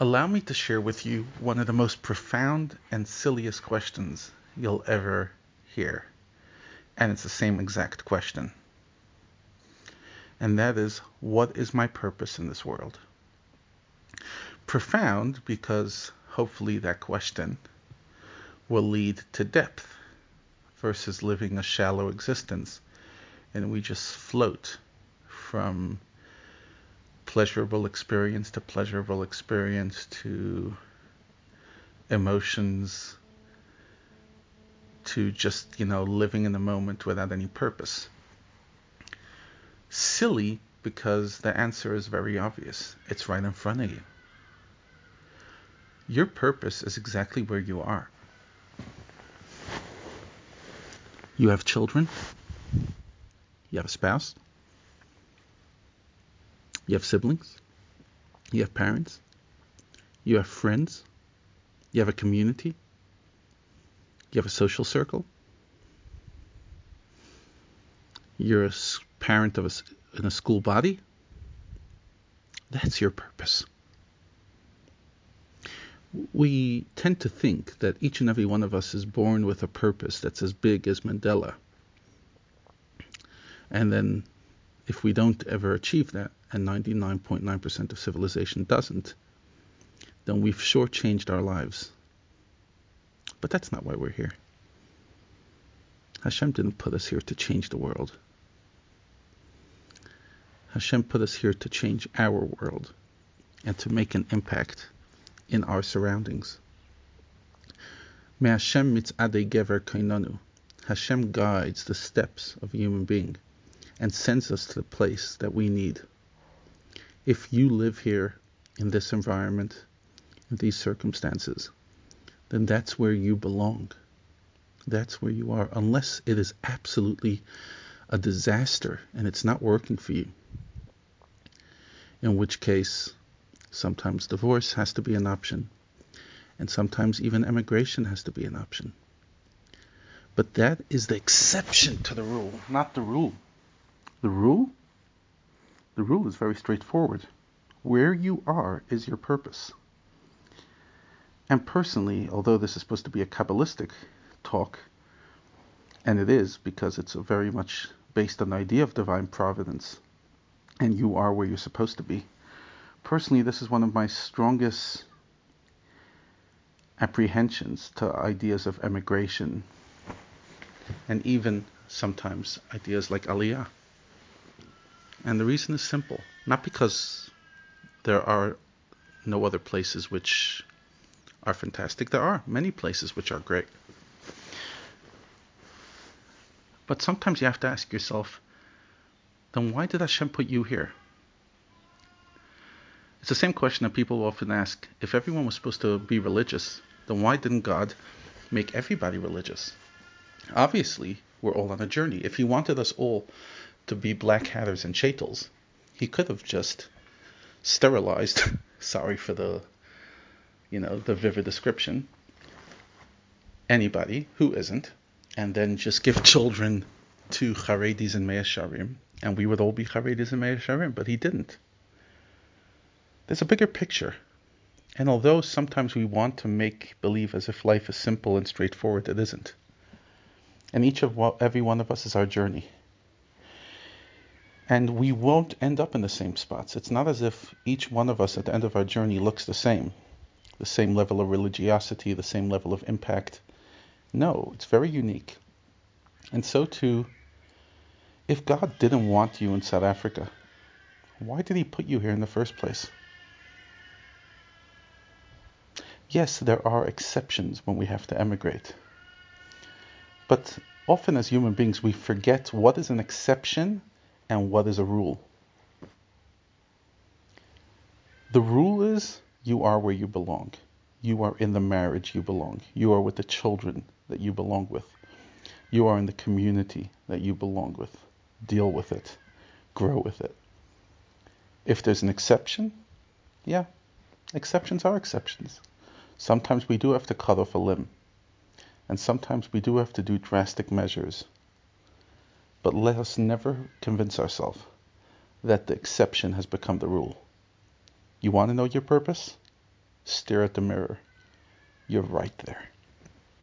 Allow me to share with you one of the most profound and silliest questions you'll ever hear. And it's the same exact question. And that is, what is my purpose in this world? Profound because hopefully that question will lead to depth versus living a shallow existence and we just float from pleasurable experience to pleasurable experience to emotions to just, you know, living in the moment without any purpose. Silly because the answer is very obvious. It's right in front of you. Your purpose is exactly where you are. You have children. You have a spouse. You have siblings. You have parents. You have friends. You have a community. You have a social circle. You're a parent of a, in a school body. That's your purpose. We tend to think that each and every one of us is born with a purpose that's as big as Mandela. And then if we don't ever achieve that, and 99.9% of civilization doesn't, then we've shortchanged our lives. But that's not why we're here. Hashem didn't put us here to change the world. Hashem put us here to change our world and to make an impact in our surroundings. May Hashem mitzadei gever kainanu. Hashem guides the steps of a human being and sends us to the place that we need. If you live here in this environment, in these circumstances, then that's where you belong. That's where you are, unless it is absolutely a disaster and it's not working for you. In which case, sometimes divorce has to be an option, and sometimes even emigration has to be an option. But that is the exception to the rule, not the rule. The rule? The rule is very straightforward. Where you are is your purpose. And personally, although this is supposed to be a Kabbalistic talk, and it is because it's very much based on the idea of divine providence, and you are where you're supposed to be. Personally, this is one of my strongest apprehensions to ideas of emigration, and even sometimes ideas like aliyah. And the reason is simple. Not because there are no other places which are fantastic. There are many places which are great. But sometimes you have to ask yourself, then why did Hashem put you here? It's the same question that people often ask. If everyone was supposed to be religious, then why didn't God make everybody religious? Obviously, we're all on a journey. If He wanted us all to be black hatters and sheitels. He could have just sterilized, sorry for the, you know, the vivid description, anybody who isn't, and then just give children to Haredis and Mea Shearim, and we would all be Haredis and Mea Shearim, but he didn't. There's a bigger picture. And although sometimes we want to make believe as if life is simple and straightforward, it isn't. And each of every one of us is our journey and we won't end up in the same spots. It's not as if each one of us at the end of our journey looks the same, the same level of religiosity, the same level of impact. No, it's very unique. And so too, if God didn't want you in South Africa, why did He put you here in the first place? Yes, there are exceptions when we have to emigrate. But often as human beings, we forget what is an exception and what is a rule. The rule is you are where you belong. You are in the marriage you belong. You are with the children that you belong with. You are in the community that you belong with. Deal with it. Grow with it. If there's an exception, yeah, exceptions are exceptions. Sometimes we do have to cut off a limb. And sometimes we do have to do drastic measures but let us never convince ourselves that the exception has become the rule. You want to know your purpose? stare at the mirror. You're right there.